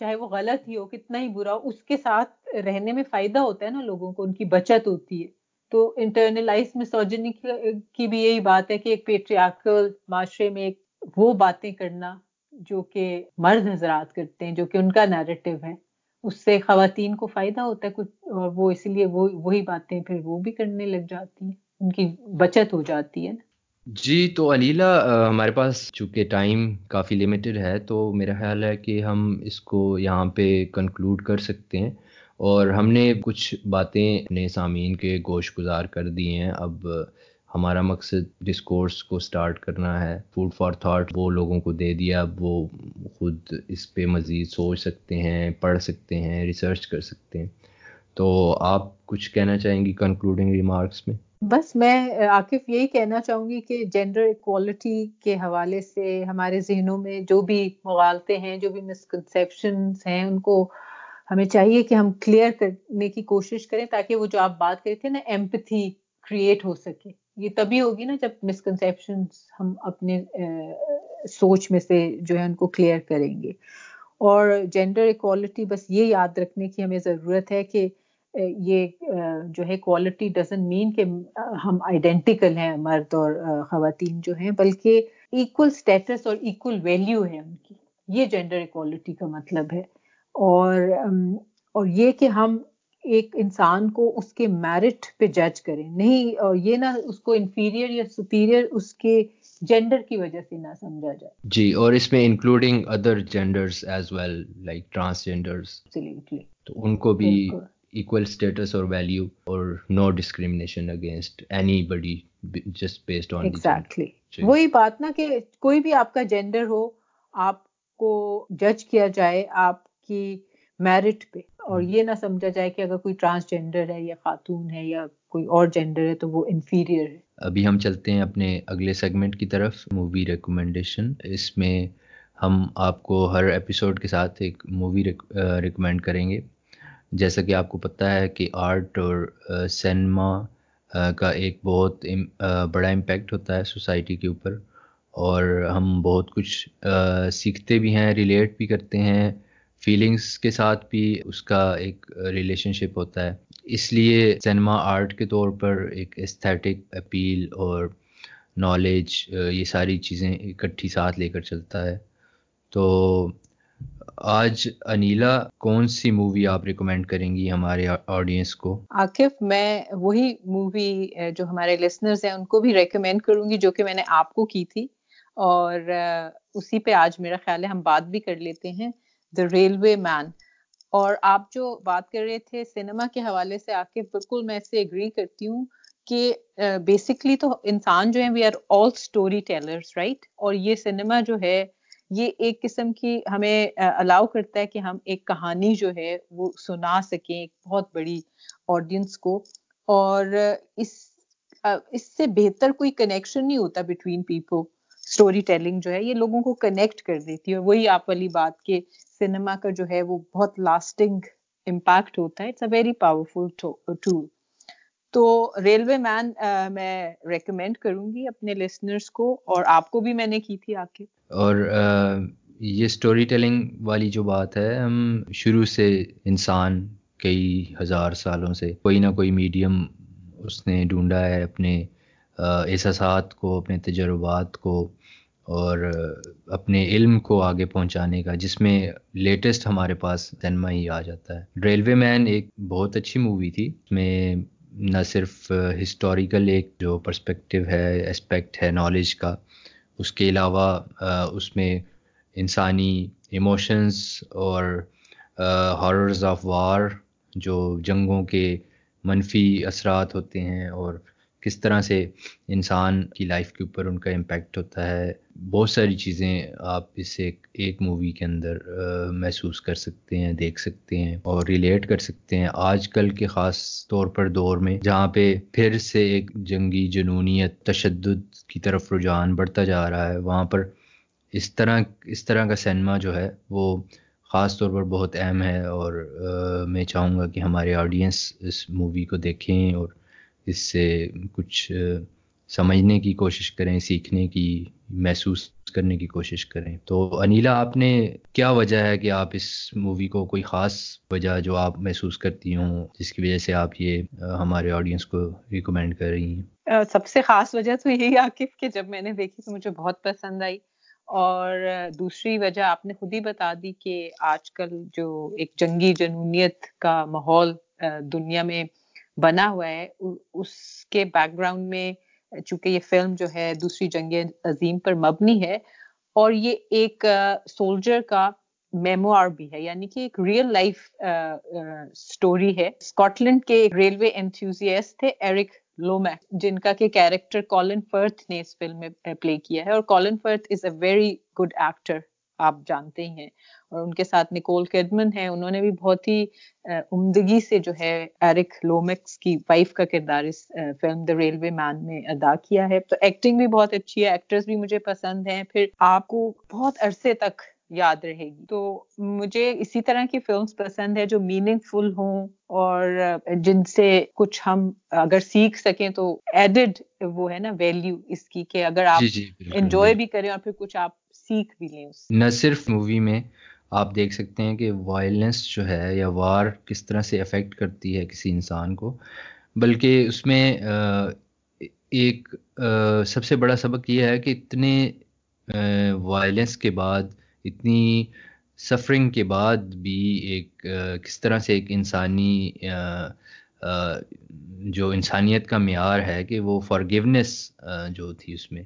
S2: چاہے وہ غلط ہی ہو، کتنا ہی برا ہو، اس کے ساتھ رہنے میں فائدہ ہوتا ہے نا لوگوں کو، ان کی بچت ہوتی ہے۔ تو انٹرنلائز مسوجنی کی بھی یہی بات ہے کہ ایک پیٹریارکل معاشرے میں ایک وہ باتیں کرنا جو کہ مرد حضرات کرتے ہیں، جو کہ ان کا نیریٹو ہے۔ اس سے خواتین کو فائدہ ہوتا ہے کچھ، اور وہ اس لیے وہ، وہی باتیں پھر وہ بھی کرنے لگ جاتی ہیں، ان کی بچت ہو جاتی ہے۔ نا
S1: جی تو علیلہ ہمارے پاس چونکہ ٹائم کافی لمیٹڈ ہے، تو میرا خیال ہے کہ ہم اس کو یہاں پہ کنکلوڈ کر سکتے ہیں۔ اور ہم نے کچھ باتیں اپنے سامعین کے گوشت گزار کر دی ہیں۔ اب ہمارا مقصد ڈسکورس کو سٹارٹ کرنا ہے۔ فوڈ فار تھاٹ وہ لوگوں کو دے دیا۔ اب وہ خود اس پہ مزید سوچ سکتے ہیں، پڑھ سکتے ہیں ریسرچ کر سکتے ہیں۔ تو آپ کچھ کہنا چاہیں گی کنکلوڈنگ ریمارکس میں؟
S2: بس میں عاقف یہی کہنا چاہوں گی کہ جینڈر اکوالٹی کے حوالے سے ہمارے ذہنوں میں جو بھی مغالطے ہیں، جو بھی مسکنسیپشنس ہیں، ان کو ہمیں چاہیے کہ ہم کلیئر کرنے کی کوشش کریں تاکہ وہ جو آپ بات کرے تھے نا ایمپتھی کریٹ ہو سکے۔ یہ تبھی ہوگی نا جب مسکنسیپشن ہم اپنے سوچ میں سے جو ہے ان کو کلیئر کریں گے۔ اور جینڈر اکوالٹی بس یہ یاد رکھنے کی ہمیں ضرورت ہے کہ یہ جو ہے کوالٹی ڈزن مین کہ ہم آئیڈینٹیکل ہیں مرد اور خواتین جو ہیں بلکہ ایکول اسٹیٹس اور ایکول ویلیو ہے ان کی۔ یہ جینڈر اکوالٹی کا مطلب ہے۔ اور اور یہ کہ ہم ایک انسان کو اس کے میرٹ پہ جج کریں۔ نہیں اور یہ نہ اس کو انفیریئر یا سپیریئر اس کے جینڈر کی وجہ سے نہ سمجھا جائے۔
S1: جی اور اس میں including other genders as well like transgenders تو ان کو بھی equal اسٹیٹس اور ویلیو اور no discrimination against anybody just based on
S2: exactly وہی بات نا کہ کوئی بھی آپ کا جینڈر ہو آپ کو جج کیا جائے آپ کی میرٹ پہ اور یہ نہ سمجھا جائے کہ اگر کوئی ٹرانسجینڈر ہے یا خاتون ہے یا کوئی اور جینڈر ہے تو وہ انفیریئر ہے
S1: ابھی ہم چلتے ہیں اپنے اگلے سیگمنٹ کی طرف مووی ریکمنڈیشن اس میں ہم آپ کو ہر ایپیسوڈ کے ساتھ ایک مووی ریکمینڈ کریں گے جیسا کہ آپ کو پتہ ہے کہ آرٹ اور سینما کا ایک بہت بڑا امپیکٹ ہوتا ہے سوسائٹی کے اوپر اور ہم بہت کچھ سیکھتے بھی ہیں، ریلیٹ بھی کرتے ہیں فیلنگس کے ساتھ بھی اس کا ایک ریلیشن شپ ہوتا ہے۔ اس لیے سینما آرٹ کے طور پر ایک استھیٹک اپیل اور نالج یہ ساری چیزیں اکٹھی ساتھ لے کر چلتا ہے۔ تو آج انیلا، کون سی مووی آپ ریکمینڈ کریں گی ہمارے آڈینس کو؟
S2: عاقف میں وہی مووی جو ہمارے لسنرز ہیں، ان کو بھی ریکمینڈ کروں گی، جو کہ میں نے آپ کو کی تھی۔ اور اسی پہ آج میرا خیال ہے ہم بات بھی کر لیتے ہیں۔ دا ریلوے مین اور آپ جو بات کر رہے تھے سنیما کے حوالے سے عاقف بالکل میں اس سے اگری کرتی ہوں کہ بیسکلی تو انسان جو ہیں we are all storytellers right اور یہ سنیما جو ہے یہ ایک قسم کی ہمیں الاؤ کرتا ہے کہ ہم ایک کہانی جو ہے وہ سنا سکیں، ایک بہت بڑی آڈینس کو۔ اور اس اس سے بہتر کوئی کنیکشن نہیں ہوتا بٹوین پیپل اسٹوری ٹیلنگ جو ہے، یہ لوگوں کو کنیکٹ کر دیتی ہے۔ وہی آپ والی بات کہ سنیما کا جو ہے وہ بہت لاسٹنگ امپیکٹ ہوتا ہے۔ It's a very powerful tool تو ریلوے مین میں ریکمینڈ کروں گی اپنے لسنرس کو اور آپ کو بھی میں نے کی تھی آ کے
S1: اور یہ اسٹوری ٹیلنگ والی جو بات ہے، ہم شروع سے انسان کئی ہزار سالوں سے کوئی نہ کوئی میڈیم اس نے ڈھونڈا ہے اپنے احساسات کو، اپنے تجربات کو اور اپنے علم کو آگے پہنچانے کا، جس میں لیٹسٹ ہمارے پاس سنیما ہی آ جاتا ہے۔ ریلوے مین ایک بہت اچھی مووی تھی، اس میں نہ صرف ہسٹوریکل ایک جو پرسپیکٹیو ہے اسپیکٹ ہے نالج کا، اس کے علاوہ اس میں انسانی ایموشنز اور ہاررز آف وار جو جنگوں کے منفی اثرات ہوتے ہیں اور کس طرح سے انسان کی لائف کے اوپر ان کا امپیکٹ ہوتا ہے، بہت ساری چیزیں آپ اس ایک مووی کے اندر محسوس کر سکتے ہیں، دیکھ سکتے ہیں اور ریلیٹ کر سکتے ہیں۔ آج کل کے خاص طور پر دور میں، جہاں پہ پھر سے ایک جنگی جنونیت، تشدد کی طرف رجحان بڑھتا جا رہا ہے، وہاں پر اس طرح اس طرح کا سنیما جو ہے، وہ خاص طور پر بہت اہم ہے۔ اور میں چاہوں گا کہ ہمارے آڈینس اس مووی کو دیکھیں اور اس سے کچھ سمجھنے کی کوشش کریں، سیکھنے کی، محسوس کرنے کی کوشش کریں۔ تو انیلا، آپ نے کیا وجہ ہے کہ آپ اس مووی کو کوئی خاص وجہ جو آپ محسوس کرتی ہوں، جس کی وجہ سے آپ یہ ہمارے آڈینس کو ریکمینڈ کر رہی ہیں؟
S2: سب سے خاص وجہ تو یہی عاقف کہ جب میں نے دیکھی تو مجھے بہت پسند آئی۔ اور دوسری وجہ آپ نے خود ہی بتا دی کہ آج کل جو ایک جنگی جنونیت کا ماحول دنیا میں بنا ہوا ہے اس کے بیک گراؤنڈ میں، چونکہ یہ فلم جو ہے، دوسری جنگ عظیم پر مبنی ہے، اور یہ ایک سولجر کا میموار بھی ہے یعنی کہ ایک ریئل لائف سٹوری ہے۔ اسکاٹ کے ریلوے انتھوزیسٹ تھے ایرک لومیک جن کا کہ کیریکٹر کالن فرتھ نے اس فلم میں پلے کیا ہے، اور Colin Firth is a very good actor آپ جانتے ہی ہیں۔ اور ان کے ساتھ نکول کیڈمن ہے انہوں نے بھی بہت ہی عمدگی سے جو ہے ایرک لومکس کی وائف کا کردار اس فلم دا ریلوے مین میں ادا کیا ہے۔ تو ایکٹنگ بھی بہت اچھی ہے ایکٹرز بھی مجھے پسند ہیں۔ پھر آپ کو بہت عرصے تک یاد رہے گی۔ تو مجھے اسی طرح کی فلمس پسند ہے جو میننگ فل ہوں اور جن سے کچھ ہم اگر سیکھ سکیں تو ایڈڈ وہ ہے نا ویلیو اس کی کہ اگر آپ انجوائے جی، جی، بھی کریں اور پھر کچھ آپ سیکھ بھی لیں
S1: نہ صرف مووی میں آپ دیکھ سکتے ہیں کہ وائلنس جو ہے یا وار کس طرح سے افیکٹ کرتی ہے کسی انسان کو، بلکہ اس میں ایک سب سے بڑا سبق یہ ہے کہ اتنے وائلنس کے بعد، اتنی سفرنگ کے بعد بھی ایک کس طرح سے ایک انسانی جو انسانیت کا معیار ہے کہ وہ فارگیونیس جو تھی اس میں،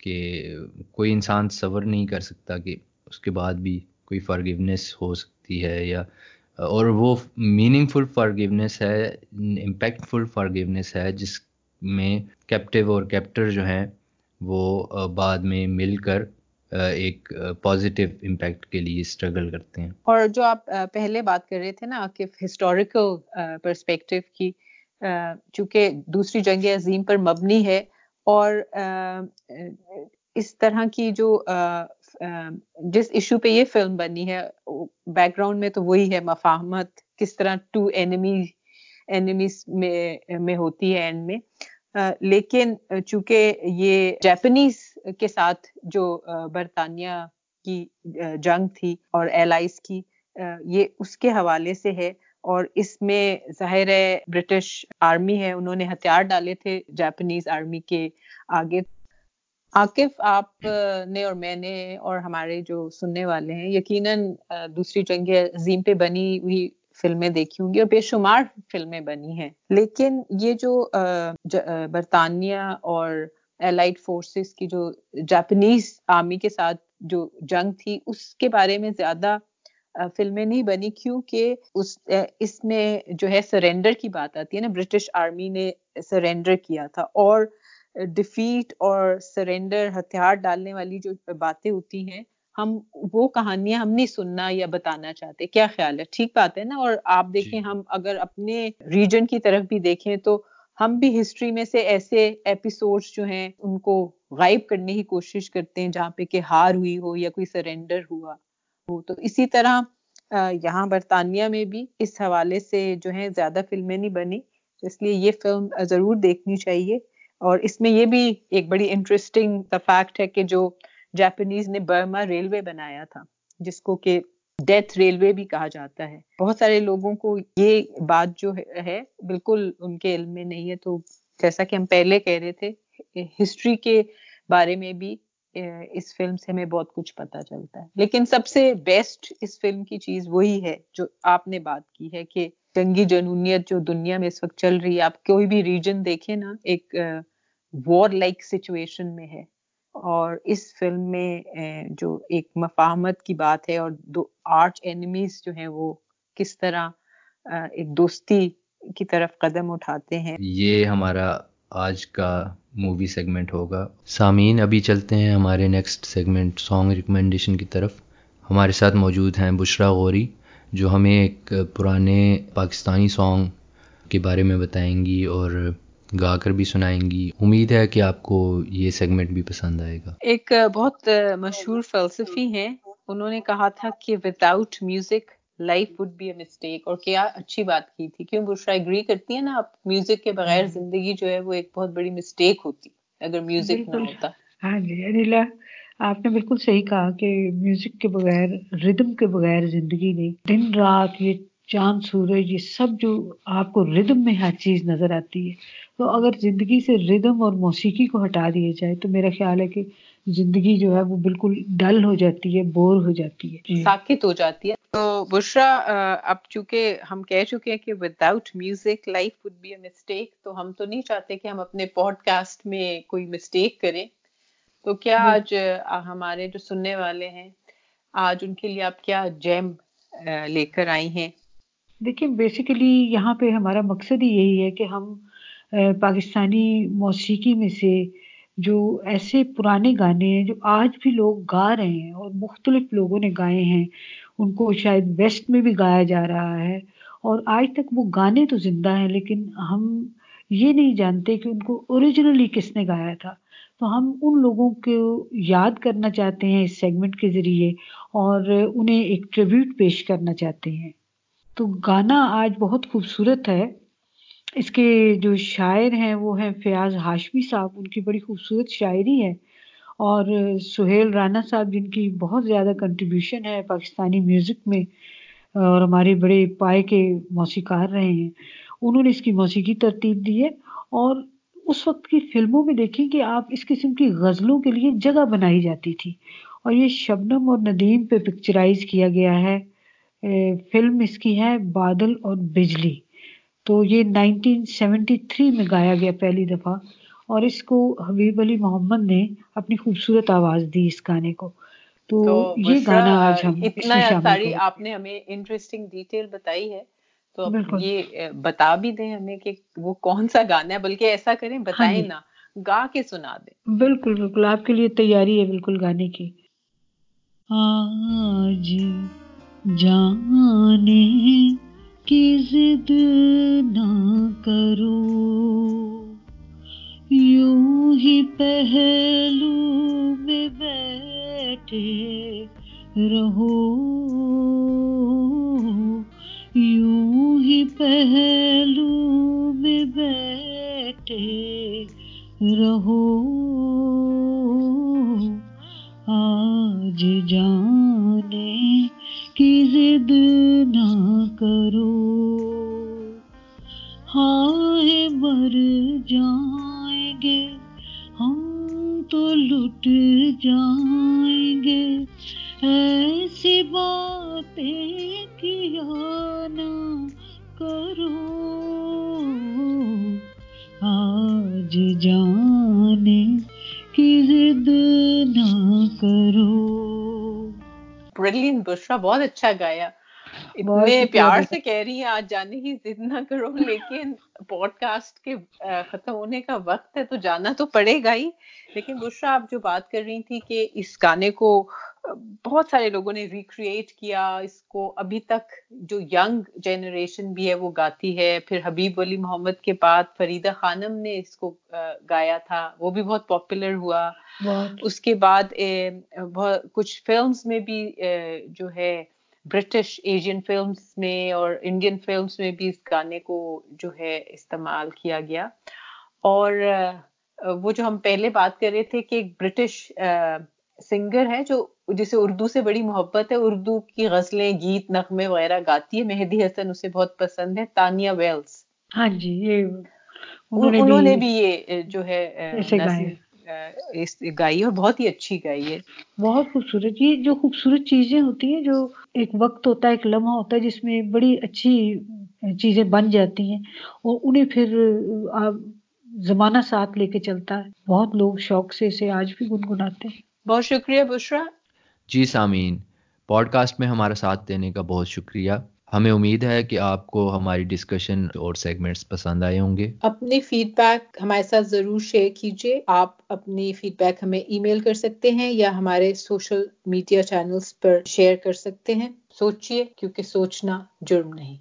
S1: کہ کوئی انسان صبر نہیں کر سکتا کہ اس کے بعد بھی کوئی فارگیونیس ہو سکتی ہے یا، اور وہ میننگ فل فارگیونیس ہے امپیکٹ فل فارگیونیس ہے، جس میں کیپٹیو اور کیپٹر جو ہیں وہ بعد میں مل کر ایک پازیٹیو امپیکٹ کے لیے اسٹرگل کرتے ہیں۔
S2: اور جو آپ پہلے بات کر رہے تھے نا، کہ ہسٹوریکل پرسپیکٹو کی چونکہ دوسری جنگ عظیم پر مبنی ہے اور اس طرح کی جو جس ایشو پہ یہ فلم بنی ہے بیک گراؤنڈ میں تو وہی ہے، مفاہمت، کس طرح ٹو اینیمیز میں ہوتی ہے اینڈ میں۔ لیکن چونکہ یہ جیپنیز کے ساتھ جو برطانیہ کی جنگ تھی اور ایلائز کی یہ اس کے حوالے سے ہے۔ اور اس میں ظاہر ہے برٹش آرمی ہے، انہوں نے ہتھیار ڈالے تھے جاپنیز آرمی کے آگے۔ عاقف آپ نے اور میں نے اور ہمارے جو سننے والے ہیں، یقیناً دوسری جنگ عظیم پہ بنی ہوئی فلمیں دیکھی ہوں گی اور بے شمار فلمیں بنی ہیں۔ لیکن یہ جو برطانیہ اور ایلائٹ فورسز کی جو جاپنیز آرمی کے ساتھ جو جنگ تھی، اس کے بارے میں زیادہ فلمیں نہیں بنی۔ کیونکہ اس اس میں جو ہے سرینڈر کی بات آتی ہے نا برٹش آرمی نے سرینڈر کیا تھا اور ڈیفیٹ اور سرینڈر ہتھیار ڈالنے والی جو باتیں ہوتی ہیں ہم وہ کہانیاں ہم نہیں سننا یا بتانا چاہتے کیا خیال ہے؟ ٹھیک بات ہے نا؟ اور آپ جی۔ دیکھیں ہم اگر اپنے ریجن کی طرف بھی دیکھیں تو ہم بھی ہسٹری میں سے ایسے ایپیسوڈ جو ہیں ان کو غائب کرنے کی کوشش کرتے ہیں جہاں پہ کہ ہار ہوئی ہو یا کوئی سرینڈر ہوا ہو۔ تو اسی طرح یہاں برطانیہ میں بھی اس حوالے سے جو ہے زیادہ فلمیں نہیں بنی اس لیے یہ فلم ضرور دیکھنی چاہیے۔ اور اس میں یہ بھی ایک بڑی انٹرسٹنگ فیکٹ ہے کہ جو جاپنیز نے برما ریلوے بنایا تھا، جس کو کہ ڈیتھ ریلوے بھی کہا جاتا ہے۔ بہت سارے لوگوں کو یہ بات جو ہے بالکل ان کے علم میں نہیں ہے۔ تو جیسا کہ ہم پہلے کہہ رہے تھے ہسٹری کے بارے میں بھی اس فلم سے ہمیں بہت کچھ پتا چلتا ہے۔ لیکن سب سے بیسٹ اس فلم کی چیز وہی ہے جو آپ نے بات کی ہے کہ جنگی جنونیت جو دنیا میں اس وقت چل رہی ہے۔ آپ کوئی بھی ریجن دیکھیں نا، ایک وار لائک سچویشن میں ہے۔ اور اس فلم میں جو ایک مفاہمت کی بات ہے اور دو آرچ اینیمیز جو ہیں وہ کس طرح ایک دوستی کی طرف قدم اٹھاتے ہیں۔
S1: یہ ہمارا آج کا مووی سیگمنٹ ہوگا۔ سامعین، ابھی چلتے ہیں ہمارے نیکسٹ سیگمنٹ سانگ ریکمنڈیشن کی طرف۔ ہمارے ساتھ موجود ہیں بشرا غوری، جو ہمیں ایک پرانے پاکستانی سانگ کے بارے میں بتائیں گی اور گا کر بھی سنائیں گی۔ امید ہے کہ آپ کو یہ سیگمنٹ بھی پسند آئے گا۔
S2: ایک بہت مشہور فلسفی ہیں۔ انہوں نے کہا تھا کہ without music life would be a mistake اور کیا اچھی بات کی تھی۔ کیوں؟ بشرا اگری کرتی ہیں نا آپ۔ میوزک کے بغیر زندگی جو ہے وہ ایک بہت بڑی مسٹیک ہوتی۔ اگر میوزک نہ ہوتا۔
S5: ہاں جی انیلا آپ نے بالکل صحیح کہا کہ میوزک کے بغیر ردم کے بغیر زندگی نہیں۔ دن رات یہ چاند سورج یہ سب جو آپ کو ردم میں ہر چیز نظر آتی ہے۔ تو اگر زندگی سے ردم اور موسیقی کو ہٹا دیا جائے تو میرا خیال ہے کہ زندگی جو ہے وہ بالکل ڈل ہو جاتی ہے بور ہو جاتی ہے۔
S2: جی۔ ساکت ہو جاتی ہے۔ تو بشرا اب چونکہ ہم کہہ چکے ہیں کہ without music life would be a mistake تو ہم تو نہیں چاہتے کہ ہم اپنے پوڈ کاسٹ میں کوئی مسٹیک کریں۔ تو کیا آج ہمارے جو سننے والے ہیں آج ان کے لیے آپ کیا جیم لے کر آئی ہیں؟
S5: دیکھیں بیسیکلی یہاں پہ ہمارا مقصد ہی یہی ہے کہ ہم پاکستانی موسیقی میں سے جو ایسے پرانے گانے ہیں جو آج بھی لوگ گا رہے ہیں اور مختلف لوگوں نے گائے ہیں، ان کو شاید ویسٹ میں بھی گایا جا رہا ہے اور آج تک وہ گانے تو زندہ ہیں، لیکن ہم یہ نہیں جانتے کہ ان کو اوریجنلی کس نے گایا تھا۔ تو ہم ان لوگوں کو یاد کرنا چاہتے ہیں اس سیگمنٹ کے ذریعے اور انہیں ایک ٹریبیوٹ پیش کرنا چاہتے ہیں۔ تو گانا آج بہت خوبصورت ہے۔ اس کے جو شاعر ہیں وہ ہیں فیاض ہاشمی صاحب، ان کی بڑی خوبصورت شاعری ہے۔ اور سہیل رانا صاحب، جن کی بہت زیادہ کنٹریبیوشن ہے پاکستانی میوزک میں، اور ہمارے بڑے پائے کے موسیقار رہے ہیں۔ انہوں نے اس کی موسیقی ترتیب دی ہے۔ اور اس وقت کی فلموں میں دیکھیں کہ آپ اس قسم کی غزلوں کے لیے جگہ بنائی جاتی تھی۔ اور یہ شبنم اور ندیم پہ پکچرائز کیا گیا ہے۔ فلم اس کی ہے بادل اور بجلی۔ تو یہ نائنٹین سیونٹی تھری میں گایا گیا پہلی دفعہ اور اس کو حبیب علی محمد نے اپنی خوبصورت آواز دی اس گانے کو۔
S2: تو یہ گانا آج ہم اتنا ساری آپ نے ہمیں انٹرسٹنگ ڈیٹیل بتائی ہے۔ تو یہ بتا بھی دیں ہمیں کہ وہ کون سا گانا ہے بلکہ ایسا کریں ہاں بتائیں جی۔ نا گا کے سنا دیں۔
S5: بالکل بالکل آپ کے لیے تیاری ہے بالکل گانے کی۔ آج جانے کی ضد نہ کرو۔ یوں ہی پہلو میں بیٹھے رہو۔ یوں ہی پہلو میں بیٹھے رہو۔ آج جانے کی ضد نہ کرو۔ ہائے مر جائیں گے، ہم تو لٹ جائیں گے۔ ایسی باتیں کیا نہ کرو۔ آج جانے کی ضد نہ کرو۔
S2: بشرا بہت اچھا گایا اتنے پیار سے کہہ رہی ہیں آج جانے کی ضد نہ کرو لیکن پوڈ کاسٹ کے ختم ہونے کا وقت ہے تو جانا تو پڑے گا ہی۔ لیکن بشرا آپ جو بات کر رہی تھی کہ اس گانے کو بہت سارے لوگوں نے ریکریٹ کیا اس کو ابھی تک جو ینگ جنریشن بھی ہے وہ گاتی ہے۔ پھر حبیب علی محمد کے بعد فریدہ خانم نے اس کو گایا تھا وہ بھی بہت پاپولر ہوا۔ اس کے بعد کچھ فلمز میں بھی جو ہے برٹش ایشین فلمز میں اور انڈین فلمز میں بھی اس گانے کو جو ہے استعمال کیا گیا۔ اور وہ جو ہم پہلے بات کر رہے تھے کہ ایک برٹش سنگر ہے جو جسے اردو سے بڑی محبت ہے اردو کی غزلیں گیت نغمے وغیرہ گاتی ہے۔ مہدی حسن اسے بہت پسند ہے۔ Tania Wells.
S5: ہاں جی یہ
S2: انہوں نے بھی یہ جو ہے گائی اور بہت ہی اچھی گائی ہے۔
S5: بہت خوبصورت۔ یہ جو خوبصورت چیزیں ہوتی ہیں جو ایک وقت ہوتا ہے ایک لمحہ ہوتا ہے جس میں بڑی اچھی چیزیں بن جاتی ہیں اور انہیں پھر زمانہ ساتھ لے کے چلتا ہے۔ بہت لوگ شوق سے اسے آج بھی گنگناتے ہیں۔
S2: بہت شکریہ بشرا۔
S1: جی سامعین پوڈ کاسٹ میں ہمارا ساتھ دینے کا بہت شکریہ۔ ہمیں امید ہے کہ آپ کو ہماری ڈسکشن اور سیگمنٹس پسند آئے ہوں گے۔
S2: اپنی فیڈ بیک ہمارے ساتھ ضرور شیئر کیجیے۔ آپ اپنی فیڈ بیک ہمیں ای میل کر سکتے ہیں یا ہمارے سوشل میڈیا چینلز پر شیئر کر سکتے ہیں۔ سوچئے کیونکہ سوچنا جرم نہیں۔